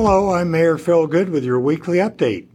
Hello, I'm Mayor Phil Goode with your weekly update.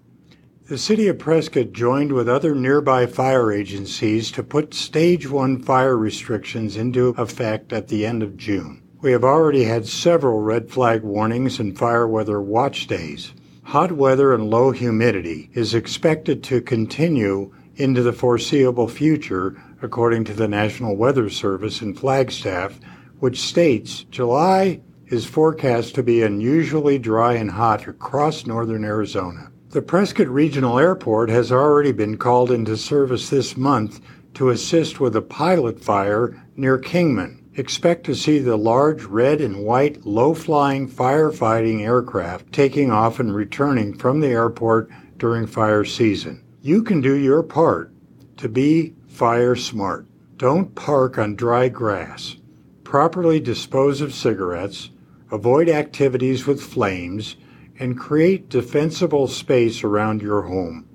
The City of Prescott joined with other nearby fire agencies to put Stage 1 fire restrictions into effect at the end of June. We have already had several red flag warnings and fire weather watch days. Hot weather and low humidity is expected to continue into the foreseeable future, according to the National Weather Service in Flagstaff, which states July is forecast to be unusually dry and hot across northern Arizona. The Prescott Regional Airport has already been called into service this month to assist with a pilot fire near Kingman. Expect to see the large red and white low flying firefighting aircraft taking off and returning from the airport during fire season. You can do your part to be fire smart. Don't park on dry grass. Properly dispose of cigarettes, avoid activities with flames, and create defensible space around your home.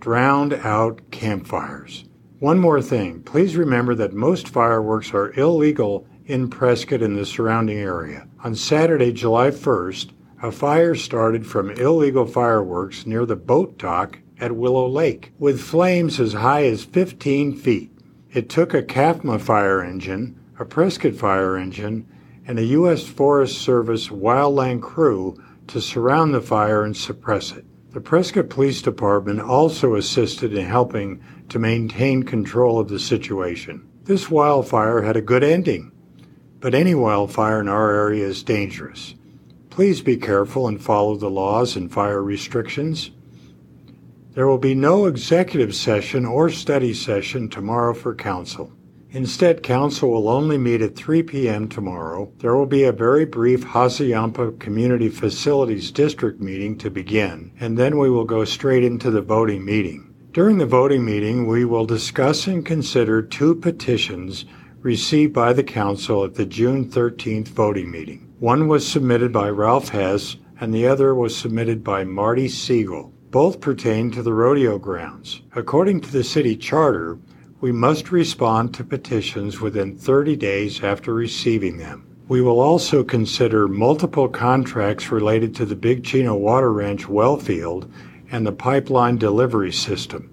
Drowned out campfires. One more thing, please remember that most fireworks are illegal in Prescott and the surrounding area. On Saturday, July 1st, a fire started from illegal fireworks near the boat dock at Willow Lake, with flames as high as 15 feet. It took a CAFMA fire engine, a Prescott fire engine, and a U.S. Forest Service wildland crew to surround the fire and suppress it. The Prescott Police Department also assisted in helping to maintain control of the situation. This wildfire had a good ending, but any wildfire in our area is dangerous. Please be careful and follow the laws and fire restrictions. There will be no executive session or study session tomorrow for Council. Instead, Council will only meet at 3 p.m. tomorrow. There will be a very brief Hassayampa Community Facilities District meeting to begin, and then we will go straight into the voting meeting. During the voting meeting, we will discuss and consider two petitions received by the Council at the June 13th voting meeting. One was submitted by Ralph Hess, and the other was submitted by Marty Siegel. Both pertain to the rodeo grounds. According to the city charter, we must respond to petitions within 30 days after receiving them. We will also consider multiple contracts related to the Big Chino Water Ranch well field and the pipeline delivery system.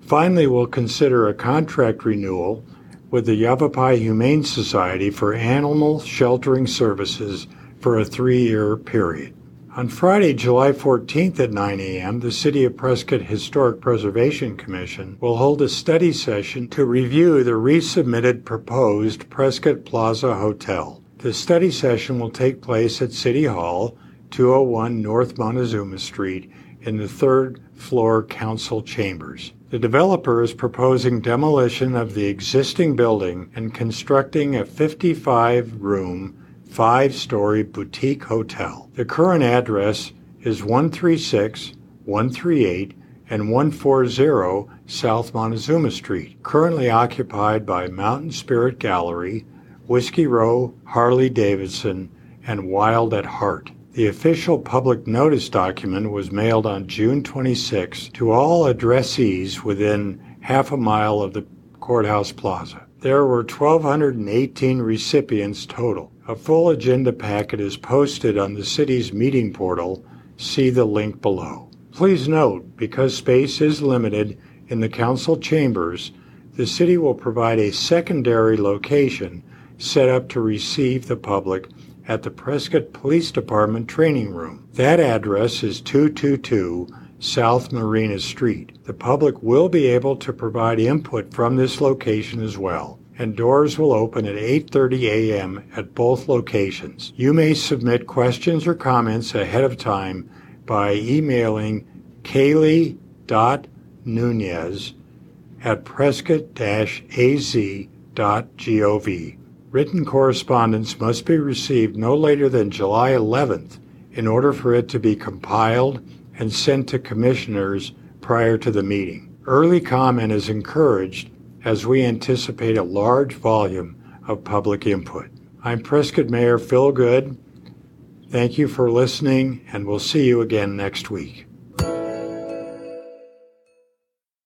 Finally, we'll consider a contract renewal with the Yavapai Humane Society for animal sheltering services for a three year period. On Friday, July 14th at 9 a.m., the City of Prescott Historic Preservation Commission will hold a study session to review the resubmitted proposed Prescott Plaza Hotel. The study session will take place at City Hall, 201 North Montezuma Street, in the third floor council chambers. The developer is proposing demolition of the existing building and constructing a 55 room five story boutique hotel. The current address is 136, 138, and 140 South Montezuma Street, currently occupied by Mountain Spirit Gallery, Whiskey Row, Harley Davidson, and Wild at Heart. The official public notice document was mailed on June 26 to all addressees within half a mile of the courthouse plaza. There were 1,218 recipients total. A full agenda packet is posted on the city's meeting portal. See the link below. Please note, because space is limited in the council chambers, the city will provide a secondary location set up to receive the public at the Prescott Police Department training room. That address is 222 South Marina Street. The public will be able to provide input from this location as well and doors will open at 8:30 a.m. at both locations. You may submit questions or comments ahead of time by emailing kaylee.nunez at prescott-az.gov. Written correspondence must be received no later than July 11th in order for it to be compiled and sent to commissioners prior to the meeting. Early comment is encouraged as we anticipate a large volume of public input. I'm Prescott Mayor Phil Goode. Thank you for listening, and we'll see you again next week.